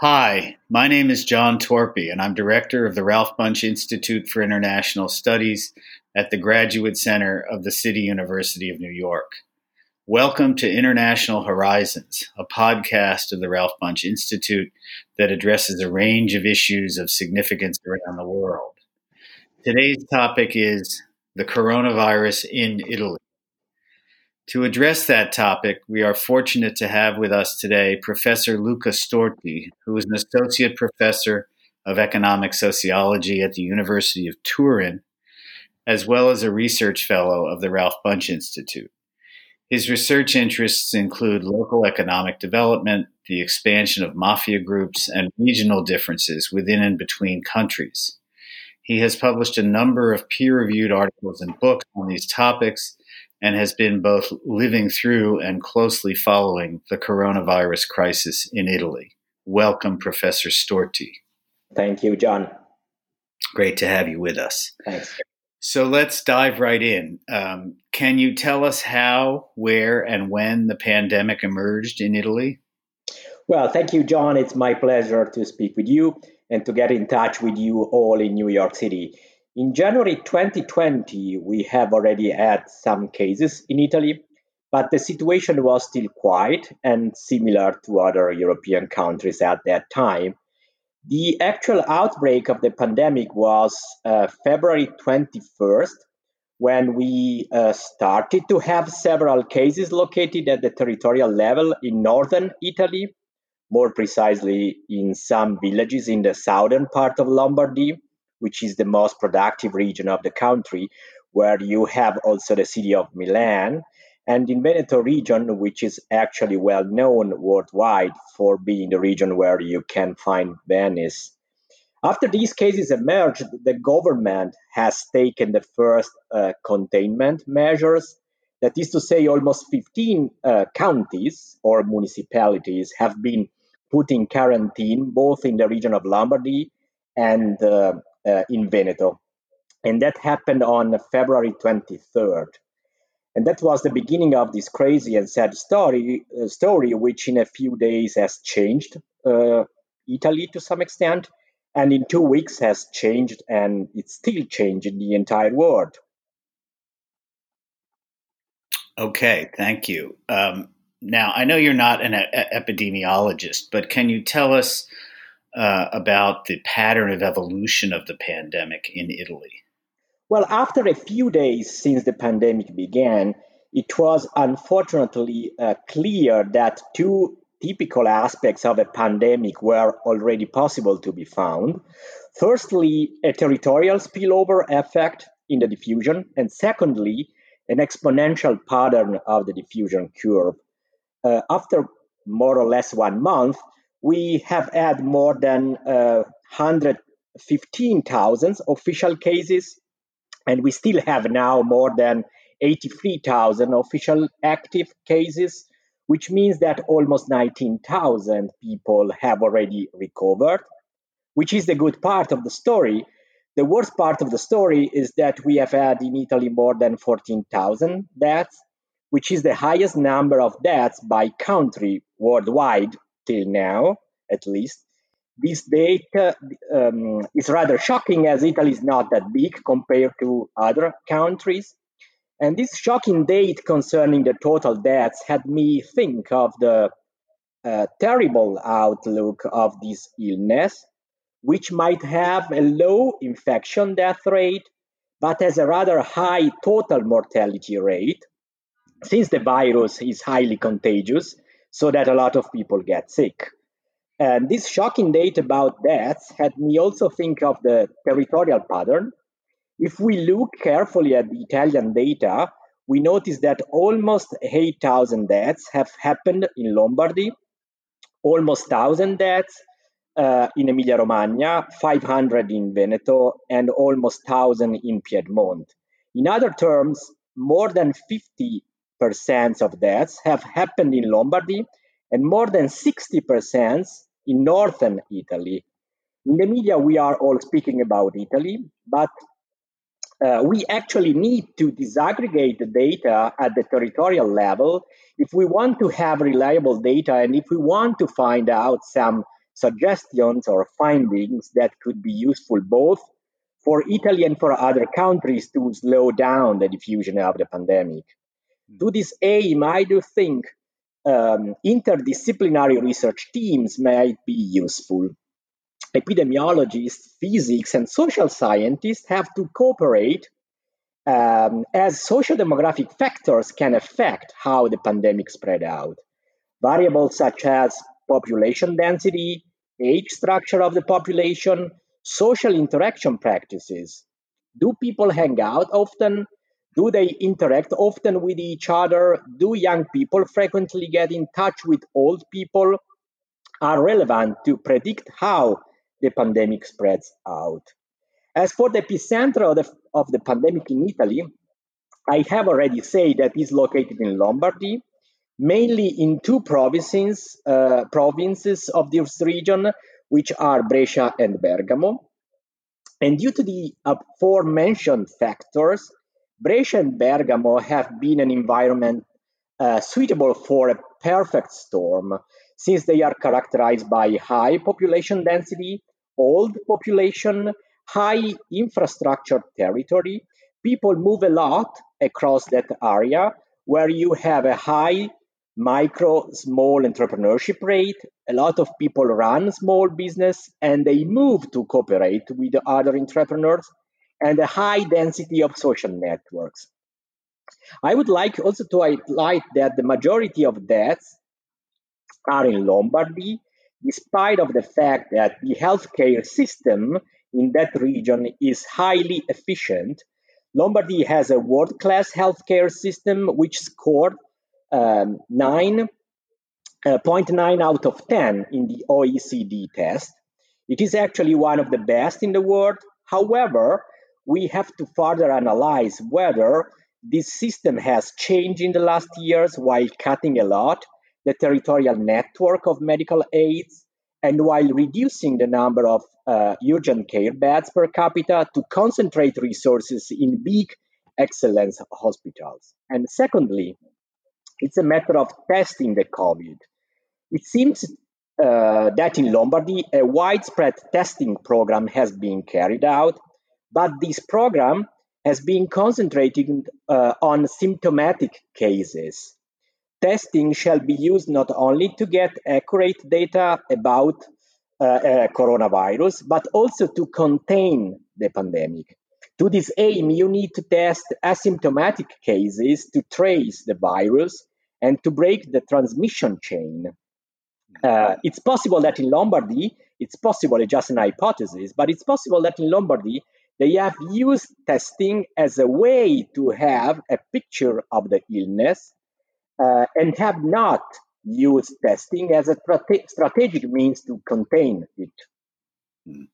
Hi, my name is John Torpey, and I'm director of the Ralph Bunche Institute for International Studies at the Graduate Center of the City University of New York. Welcome to International Horizons, a podcast of the Ralph Bunche Institute that addresses a range of issues of significance around the world. Today's topic is the coronavirus in Italy. To address that topic, we are fortunate to have with us today Professor Luca Storti, who is an associate professor of economic sociology at the University of Turin as well as a research fellow of the Ralph Bunche Institute. His research interests include local economic development, the expansion of mafia groups, and regional differences within and between countries. He has published a number of peer reviewed articles and books on these topics and has been both living through and closely following the coronavirus crisis in Italy. Welcome, Professor Storti. Thank you, John. Great to have you with us. Thanks. So let's dive right in. Um, can you tell us how, where, and when the pandemic emerged in Italy? Well, thank you, John. It's my pleasure to speak with you and to get in touch with you all in New York City. In January 2020, we have already had some cases in Italy, but the situation was still quiet and similar to other European countries at that time. The actual outbreak of the pandemic was uh, February 21st, when we uh, started to have several cases located at the territorial level in northern Italy, more precisely in some villages in the southern part of Lombardy, which is the most productive region of the country, where you have also the city of Milan, and in Veneto region, which is actually well known worldwide for being the region where you can find Venice. After these cases emerged, the government has taken the first uh, containment measures. That is to say, almost 15 uh, counties or municipalities have been put in quarantine, both in the region of Lombardy and uh, in Veneto. And that happened on February 23rd. And that was the beginning of this crazy and sad story, uh, story which in a few days has changed uh, Italy to some extent, and in two weeks has changed, and it's still changing the entire world. Okay, thank you. Um, now, I know you're not an epidemiologist, but can you tell us uh, about the pattern of evolution of the pandemic in Italy? Well, after a few days since the pandemic began, it was unfortunately uh, clear that two typical aspects of a pandemic were already possible to be found. Firstly, a territorial spillover effect in the diffusion, and secondly, an exponential pattern of the diffusion curve. Uh, after more or less one month, we have had more than uh, 115,000 official cases and we still have now more than 83,000 official active cases, which means that almost 19,000 people have already recovered, which is the good part of the story. The worst part of the story is that we have had in Italy more than 14,000 deaths, which is the highest number of deaths by country worldwide till now, at least this data um, is rather shocking as Italy is not that big compared to other countries. And this shocking date concerning the total deaths had me think of the uh, terrible outlook of this illness, which might have a low infection death rate, but has a rather high total mortality rate, since the virus is highly contagious, so that a lot of people get sick. And this shocking data about deaths had me also think of the territorial pattern. If we look carefully at the Italian data, we notice that almost 8,000 deaths have happened in Lombardy, almost 1,000 deaths uh, in Emilia Romagna, 500 in Veneto, and almost 1,000 in Piedmont. In other terms, more than 50% of deaths have happened in Lombardy and more than 60% in northern Italy. In the media, we are all speaking about Italy, but uh, we actually need to disaggregate the data at the territorial level if we want to have reliable data and if we want to find out some suggestions or findings that could be useful both for Italy and for other countries to slow down the diffusion of the pandemic. Mm. To this aim, I do think um, interdisciplinary research teams might be useful. Epidemiologists, physics, and social scientists have to cooperate um, as social demographic factors can affect how the pandemic spread out. Variables such as population density, age structure of the population, social interaction practices. Do people hang out often? Do they interact often with each other? Do young people frequently get in touch with old people? Are relevant to predict how the pandemic spreads out. As for the epicenter of the, of the pandemic in Italy, I have already said that it's located in Lombardy, mainly in two provinces, uh, provinces of this region, which are Brescia and Bergamo. And due to the aforementioned factors, Brescia and Bergamo have been an environment uh, suitable for a perfect storm, since they are characterized by high population density, old population, high infrastructure territory. People move a lot across that area where you have a high micro small entrepreneurship rate a lot of people run small business and they move to cooperate with other entrepreneurs and a high density of social networks i would like also to highlight that the majority of deaths are in lombardy despite of the fact that the healthcare system in that region is highly efficient lombardy has a world-class healthcare system which scored um, 9.9 uh, out of 10 in the OECD test. It is actually one of the best in the world. However, we have to further analyze whether this system has changed in the last years while cutting a lot the territorial network of medical aids and while reducing the number of uh, urgent care beds per capita to concentrate resources in big excellence hospitals. And secondly, it's a matter of testing the COVID. It seems uh, that in Lombardy, a widespread testing program has been carried out, but this program has been concentrating uh, on symptomatic cases. Testing shall be used not only to get accurate data about uh, uh coronavirus, but also to contain the pandemic. To this aim, you need to test asymptomatic cases to trace the virus and to break the transmission chain. Uh, it's possible that in Lombardy, it's possible, it's just an hypothesis, but it's possible that in Lombardy, they have used testing as a way to have a picture of the illness uh, and have not used testing as a strate- strategic means to contain it. Mm.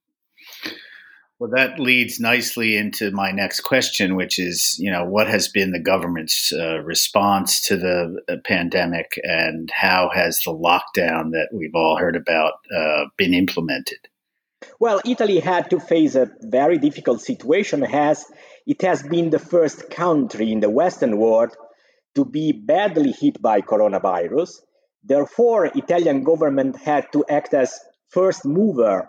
Well, that leads nicely into my next question, which is, you know, what has been the government's uh, response to the uh, pandemic, and how has the lockdown that we've all heard about uh, been implemented? Well, Italy had to face a very difficult situation, as it has been the first country in the Western world to be badly hit by coronavirus. Therefore, Italian government had to act as first mover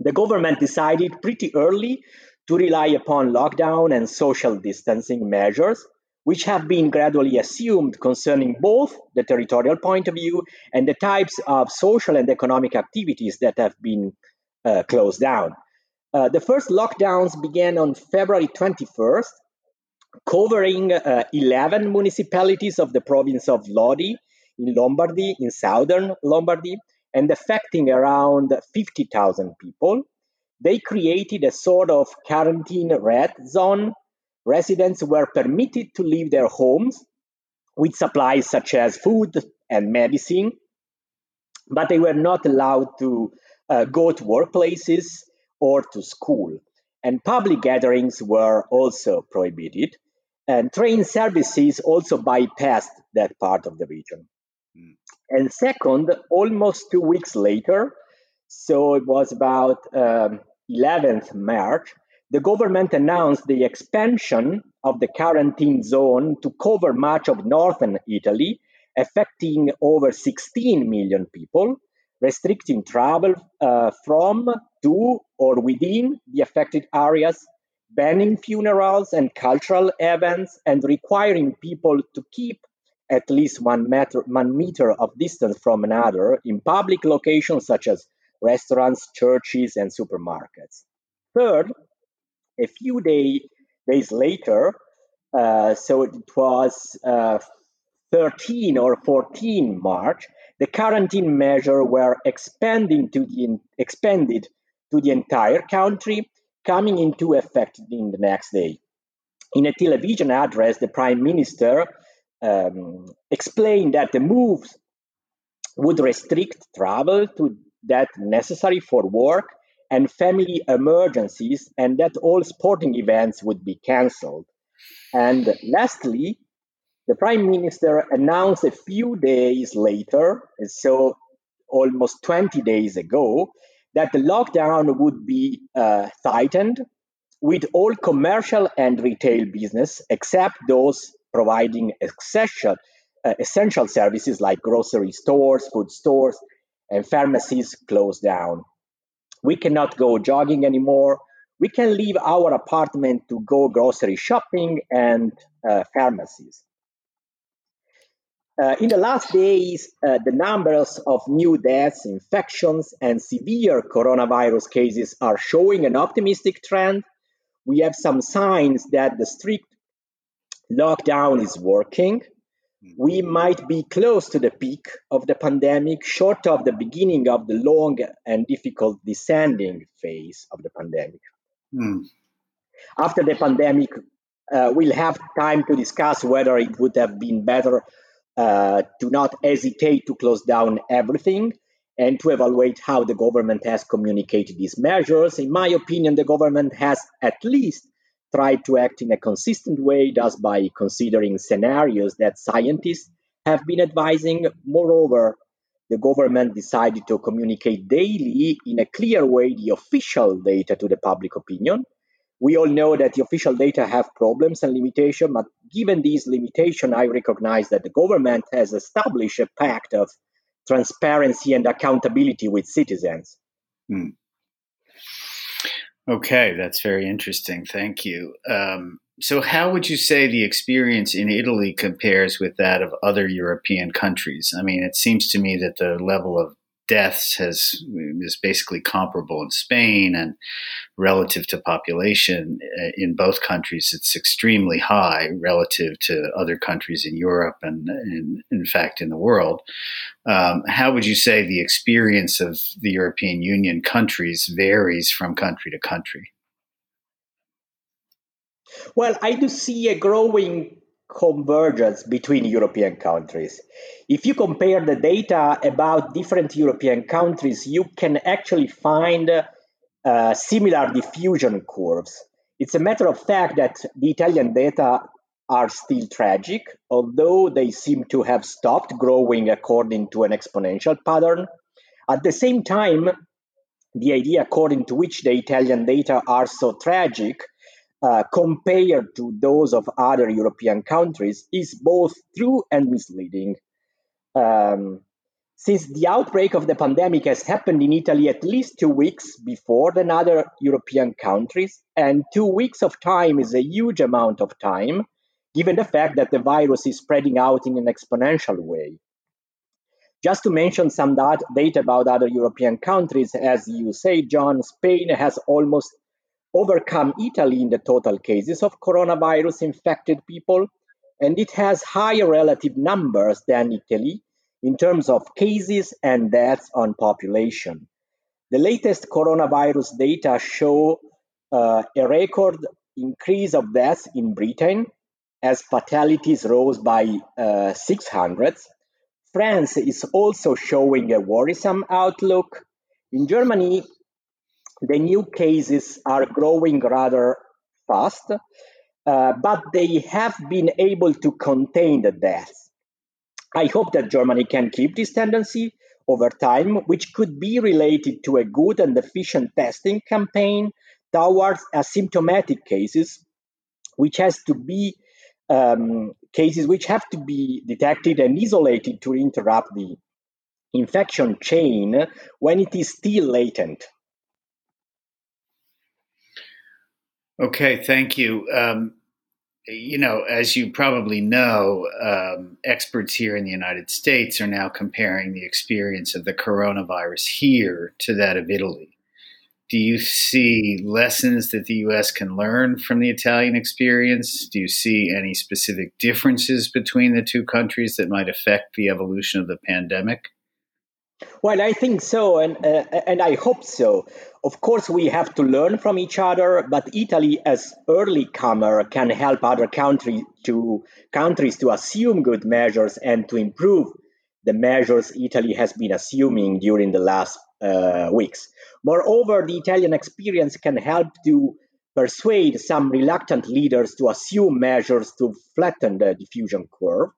the government decided pretty early to rely upon lockdown and social distancing measures, which have been gradually assumed concerning both the territorial point of view and the types of social and economic activities that have been uh, closed down. Uh, the first lockdowns began on February 21st, covering uh, 11 municipalities of the province of Lodi in Lombardy, in southern Lombardy, and affecting around 50,000 people. They created a sort of quarantine red zone. Residents were permitted to leave their homes with supplies such as food and medicine, but they were not allowed to uh, go to workplaces or to school. And public gatherings were also prohibited. And train services also bypassed that part of the region. Mm. And second, almost two weeks later, so it was about um, 11th March, the government announced the expansion of the quarantine zone to cover much of northern Italy, affecting over 16 million people, restricting travel uh, from, to, or within the affected areas, banning funerals and cultural events, and requiring people to keep at least one meter, one meter of distance from another in public locations such as restaurants, churches, and supermarkets. Third, a few day, days later, uh, so it was uh, 13 or 14 March, the quarantine measure were expanding to the, expanded to the entire country, coming into effect in the next day. In a television address, the prime minister um, explained that the moves would restrict travel to that necessary for work and family emergencies, and that all sporting events would be cancelled. And lastly, the prime minister announced a few days later, so almost 20 days ago, that the lockdown would be uh, tightened with all commercial and retail business, except those providing essential, uh, essential services like grocery stores, food stores, and pharmacies closed down. We cannot go jogging anymore. We can leave our apartment to go grocery shopping and uh, pharmacies. Uh, in the last days, uh, the numbers of new deaths, infections, and severe coronavirus cases are showing an optimistic trend. We have some signs that the strict lockdown is working. We might be close to the peak of the pandemic, short of the beginning of the long and difficult descending phase of the pandemic. Mm. After the pandemic, uh, we'll have time to discuss whether it would have been better uh, to not hesitate to close down everything and to evaluate how the government has communicated these measures. In my opinion, the government has at least tried to act in a consistent way, thus by considering scenarios that scientists have been advising. Moreover, the government decided to communicate daily in a clear way the official data to the public opinion. We all know that the official data have problems and limitations, but given these limitations, I recognize that the government has established a pact of transparency and accountability with citizens. Hmm. Okay, that's very interesting. Thank you. Um, so, how would you say the experience in Italy compares with that of other European countries? I mean, it seems to me that the level of deaths has is basically comparable in Spain and relative to population uh, in both countries it's extremely high relative to other countries in Europe and, and in fact in the world. Um, how would you say the experience of the European Union countries varies from country to country? Well I do see a growing convergence between European countries. If you compare the data about different European countries, you can actually find uh, similar diffusion curves. It's a matter of fact that the Italian data are still tragic, although they seem to have stopped growing according to an exponential pattern. At the same time, the idea according to which the Italian data are so tragic uh, compared to those of other European countries is both true and misleading. Um, since the outbreak of the pandemic has happened in Italy at least two weeks before than other European countries, and two weeks of time is a huge amount of time, given the fact that the virus is spreading out in an exponential way. Just to mention some data about other European countries, as you say, John, Spain has almost overcome Italy in the total cases of coronavirus infected people, and it has higher relative numbers than Italy in terms of cases and deaths on population. The latest coronavirus data show uh, a record increase of deaths in Britain as fatalities rose by uh, 600 France is also showing a worrisome outlook. In Germany, the new cases are growing rather fast, uh, but they have been able to contain the deaths. I hope that Germany can keep this tendency over time, which could be related to a good and efficient testing campaign towards asymptomatic cases, which has to be um, cases which have to be detected and isolated to interrupt the infection chain when it is still latent. Okay, thank you. Um, you know, as you probably know, um, experts here in the United States are now comparing the experience of the coronavirus here to that of Italy do you see lessons that the US can learn from the Italian experience? Do you see any specific differences between the two countries that might affect the evolution of the pandemic? Well, I think so, and uh, and I hope so. Of course, we have to learn from each other, but Italy, as early comer, can help other countries to countries to assume good measures and to improve the measures Italy has been assuming during the last uh, weeks. Moreover, the Italian experience can help to persuade some reluctant leaders to assume measures to flatten the diffusion curve.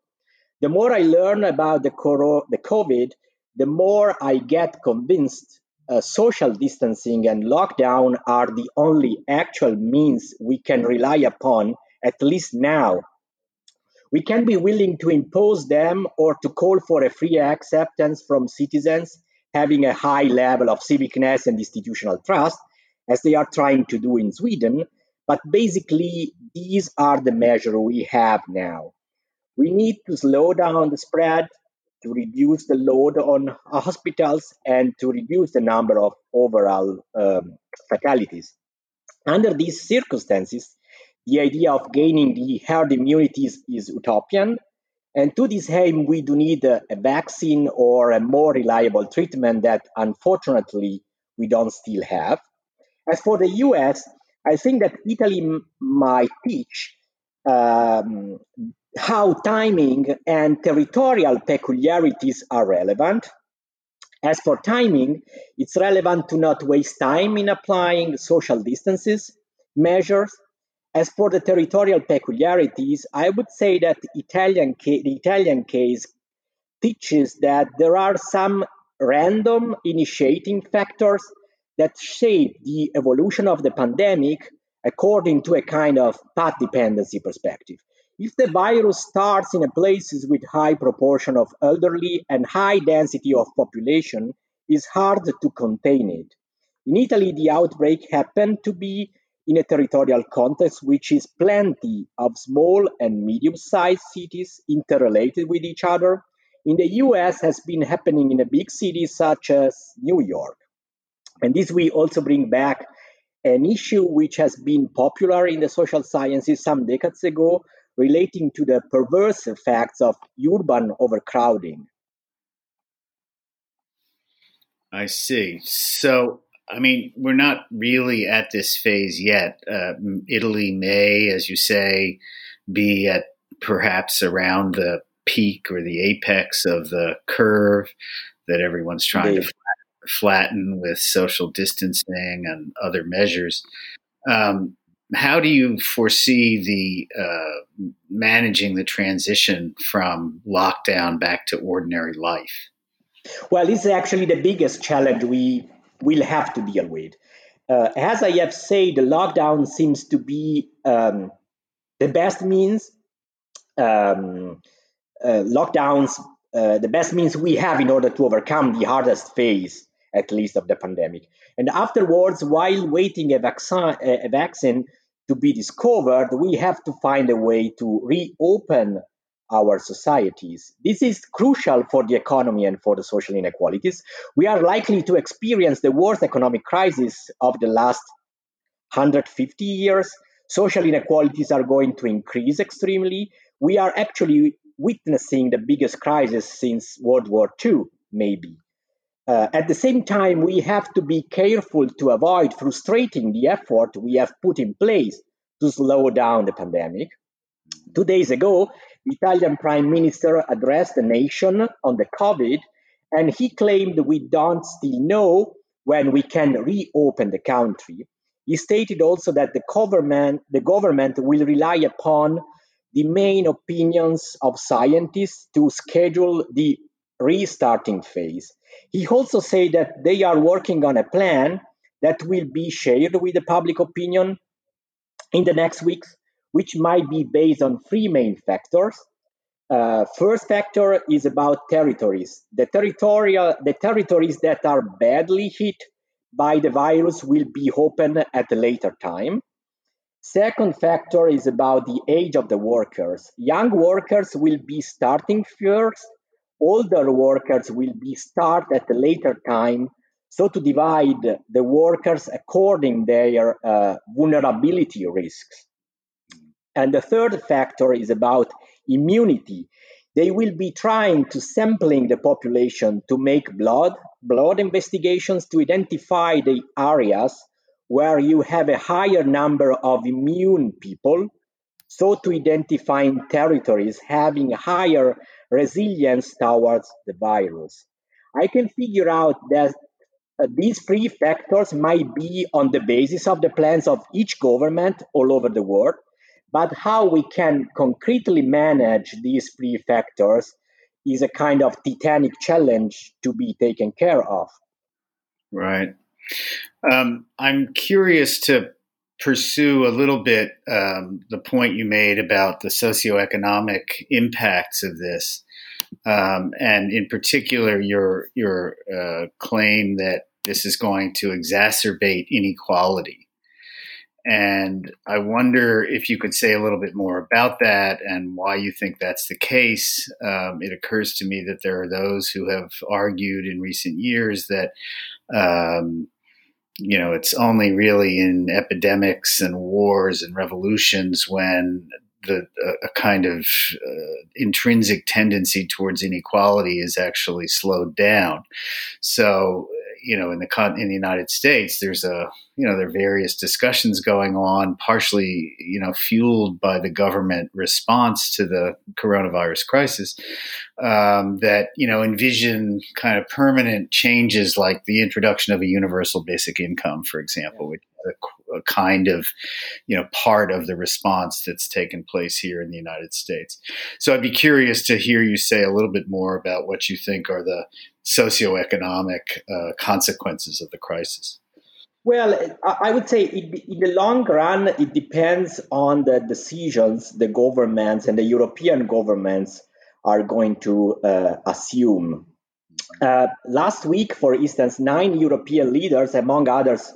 The more I learn about the, COVID, the more I get convinced uh, social distancing and lockdown are the only actual means we can rely upon, at least now. We can be willing to impose them or to call for a free acceptance from citizens having a high level of civicness and institutional trust, as they are trying to do in Sweden. But basically, these are the measures we have now. We need to slow down the spread, to reduce the load on hospitals, and to reduce the number of overall um, fatalities. Under these circumstances, the idea of gaining the herd immunity is, is utopian, and to this aim, we do need a, a, vaccine or a more reliable treatment that unfortunately we don't still have. As for the US, I think that Italy m- might teach um, how timing and territorial peculiarities are relevant. As for timing, it's relevant to not waste time in applying social distances measures as for the territorial peculiarities, I would say that Italian ca- the Italian case teaches that there are some random initiating factors that shape the evolution of the pandemic according to a kind of path dependency perspective. If the virus starts in places with high proportion of elderly and high density of population, it's hard to contain it. In Italy, the outbreak happened to be in a territorial context, which is plenty of small and medium sized cities interrelated with each other. In the US has been happening in a big city such as New York. And this we also bring back an issue which has been popular in the social sciences some decades ago relating to the perverse effects of urban overcrowding. I see. So I mean, we're not really at this phase yet. Uh, Italy may, as you say, be at perhaps around the peak or the apex of the curve that everyone's trying to flatten with social distancing and other measures. Um, how do you foresee the uh, managing the transition from lockdown back to ordinary life? Well, this is actually the biggest challenge we will have to deal with. Uh, as I have said, the lockdown seems to be um, the best means. Um, uh, lockdowns, uh, the best means we have in order to overcome the hardest phase, at least, of the pandemic. And afterwards, while waiting a vaccine, a vaccine to be discovered, we have to find a way to reopen our societies. This is crucial for the economy and for the social inequalities. We are likely to experience the worst economic crisis of the last 150 years. Social inequalities are going to increase extremely. We are actually witnessing the biggest crisis since World War II, maybe. Uh, at the same time, we have to be careful to avoid frustrating the effort we have put in place to slow down the pandemic. Two days ago, the Italian Prime Minister addressed the nation on the COVID, and he claimed we don't still know when we can reopen the country. He stated also that the government, the government will rely upon the main opinions of scientists to schedule the restarting phase. He also said that they are working on a plan that will be shared with the public opinion in the next weeks, which might be based on three main factors. Uh, first factor is about territories. The territorial, the territories that are badly hit by the virus will be open at a later time. Second factor is about the age of the workers. Young workers will be starting first, older workers will be start at a later time. So to divide the workers according their uh, vulnerability risks. And the third factor is about immunity. They will be trying to sampling the population to make blood blood investigations to identify the areas where you have a higher number of immune people, so to identifying territories having higher resilience towards the virus. I can figure out that uh, these three factors might be on the basis of the plans of each government all over the world, but how we can concretely manage these three factors is a kind of titanic challenge to be taken care of. Right. Um, I'm curious to pursue a little bit um, the point you made about the socioeconomic impacts of this, um, and in particular your your uh, claim that this is going to exacerbate inequality. And I wonder if you could say a little bit more about that and why you think that's the case. Um, it occurs to me that there are those who have argued in recent years that um, you know, it's only really in epidemics and wars and revolutions when the a, kind of uh, intrinsic tendency towards inequality is actually slowed down. So, you know, in the in the United States, there's a you know there are various discussions going on, partially you know fueled by the government response to the coronavirus crisis, um, that you know envision kind of permanent changes like the introduction of a universal basic income, for example, which is a, a kind of you know part of the response that's taken place here in the United States. So I'd be curious to hear you say a little bit more about what you think are the socioeconomic uh, consequences of the crisis? Well, I would say in the long run, it depends on the decisions the governments and the European governments are going to uh, assume. Uh, last week, for instance, nine European leaders, among others,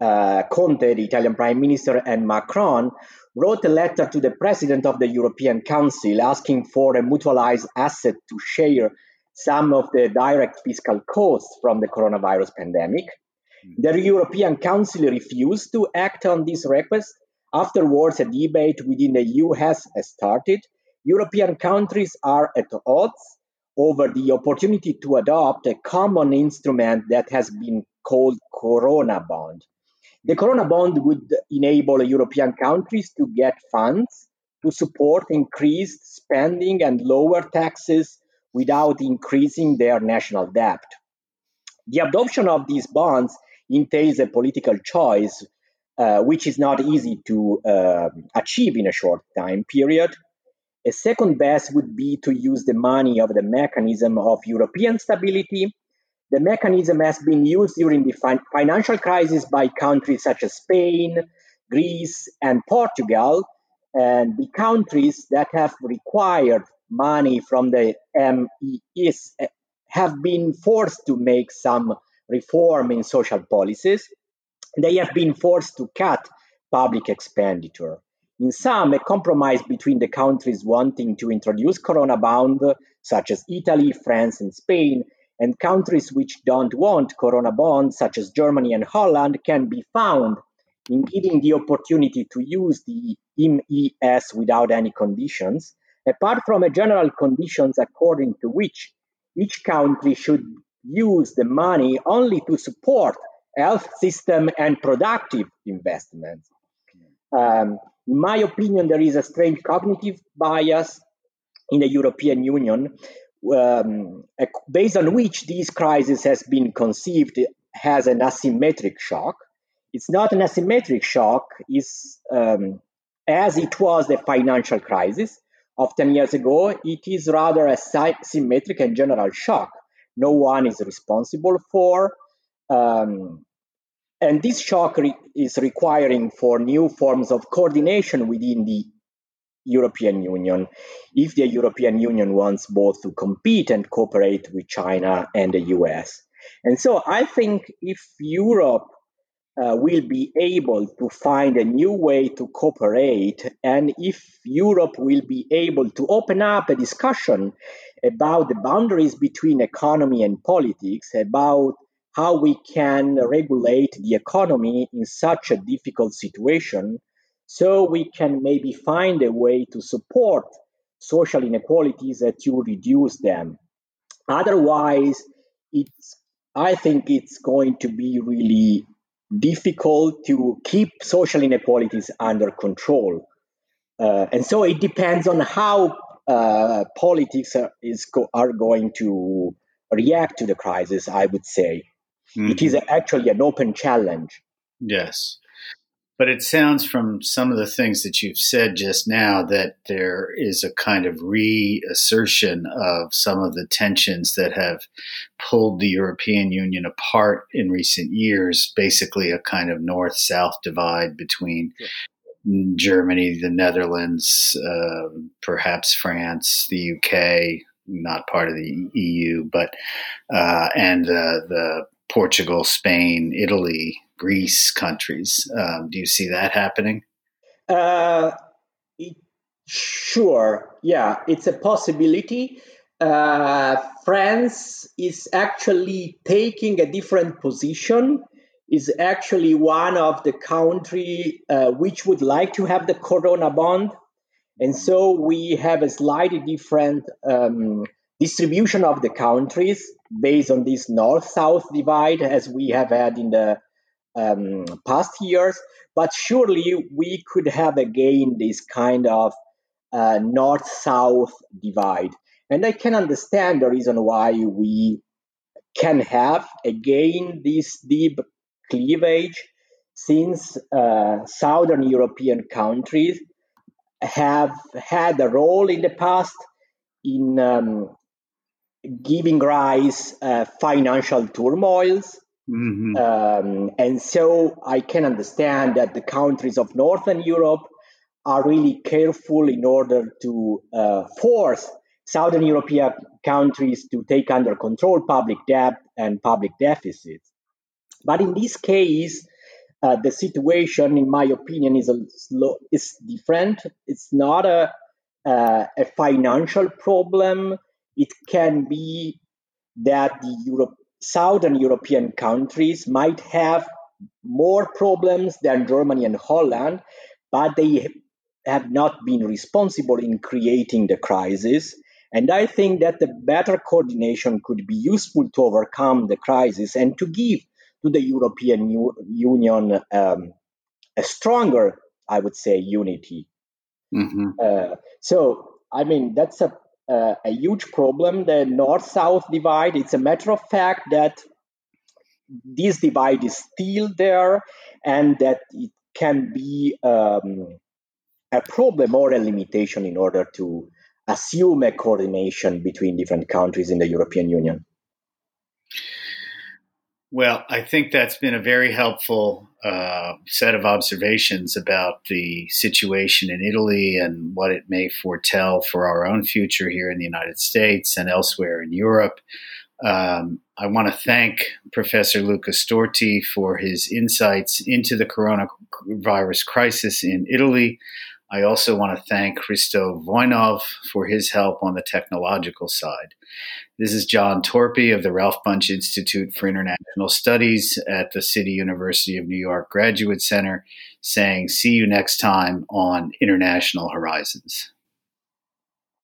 uh, Conte, the Italian Prime Minister, and Macron, wrote a letter to the President of the European Council asking for a mutualized asset to share some of the direct fiscal costs from the coronavirus pandemic. Hmm. The European Council refused to act on this request. Afterwards, a debate within the EU has started. European countries are at odds over the opportunity to adopt a common instrument that has been called Corona Bond. The Corona Bond would enable European countries to get funds to support increased spending and lower taxes without increasing their national debt. The adoption of these bonds entails a political choice, uh, which is not easy to uh, achieve in a short time period. A second best would be to use the money of the mechanism of European stability. The mechanism has been used during the fin- financial crisis by countries such as Spain, Greece, and Portugal, and the countries that have required money from the MES eh, have been forced to make some reform in social policies. They have been forced to cut public expenditure. in some, a compromise between the countries wanting to introduce Corona bond, such as Italy, France, and Spain, and countries which don't want Corona bonds, such as Germany and Holland, can be found in giving the opportunity to use the MES without any conditions, apart from a general conditions according to which each country should use the money only to support health system and productive investments. Um, in my opinion, there is a strange cognitive bias in the European Union, um, based on which this crisis has been conceived has an asymmetric shock. It's not an asymmetric shock, it's, um, as it was the financial crisis of 10 years ago, it is rather a symmetric and general shock. No one is responsible for. Um, and this shock re- is requiring for new forms of coordination within the European Union if the European Union wants both to compete and cooperate with China and the US. And so I think if Europe uh, will be able to find a new way to cooperate, and if Europe will be able to open up a discussion about the boundaries between economy and politics, about how we can regulate the economy in such a difficult situation so we can maybe find a way to support social inequalities and to reduce them otherwise it's i think it's going to be really difficult to keep social inequalities under control uh, and so it depends on how uh, politics are, is go- are going to react to the crisis i would say Mm-hmm. It is actually an open challenge. Yes. But it sounds from some of the things that you've said just now that there is a kind of reassertion of some of the tensions that have pulled the European Union apart in recent years, basically a kind of north south divide between Germany, the Netherlands, uh, perhaps France, the UK, not part of the EU, but uh, and uh, the Portugal, Spain, Italy, Greece countries. Um, do you see that happening? Uh, sure. Yeah, it's a possibility. Uh, France is actually taking a different position. Is actually one of the country uh, which would like to have the Corona bond, and so we have a slightly different um, distribution of the countries based on this north-south divide as we have had in the um, past years. But surely we could have again this kind of uh, north-south divide. And I can understand the reason why we can have again this deep cleavage since uh, southern European countries have had a role in the past in um, giving rise uh, financial turmoils. Mm-hmm. Um, and so I can understand that the countries of Northern Europe are really careful in order to uh, force Southern European countries to take under control public debt and public deficits. But in this case, uh, the situation, in my opinion, is a slow, is different. It's not a uh, a financial problem it can be that the Europe, southern European countries might have more problems than Germany and Holland, but they have not been responsible in creating the crisis. And I think that the better coordination could be useful to overcome the crisis and to give to the European U- Union um, a stronger, I would say, unity. Mm-hmm. Uh, so, I mean, that's a uh, a huge problem. The north south divide, it's a matter of fact that this divide is still there and that it can be um, a problem or a limitation in order to assume a coordination between different countries in the European Union. Well, I think that's been a very helpful uh, set of observations about the situation in Italy and what it may foretell for our own future here in the United States and elsewhere in Europe. Um, I want to thank Professor Luca Storti for his insights into the coronavirus crisis in Italy. I also want to thank Christo Voinov for his help on the technological side. This is John Torpey of the Ralph Bunche Institute for International Studies at the City University of New York Graduate Center saying, see you next time on International Horizons.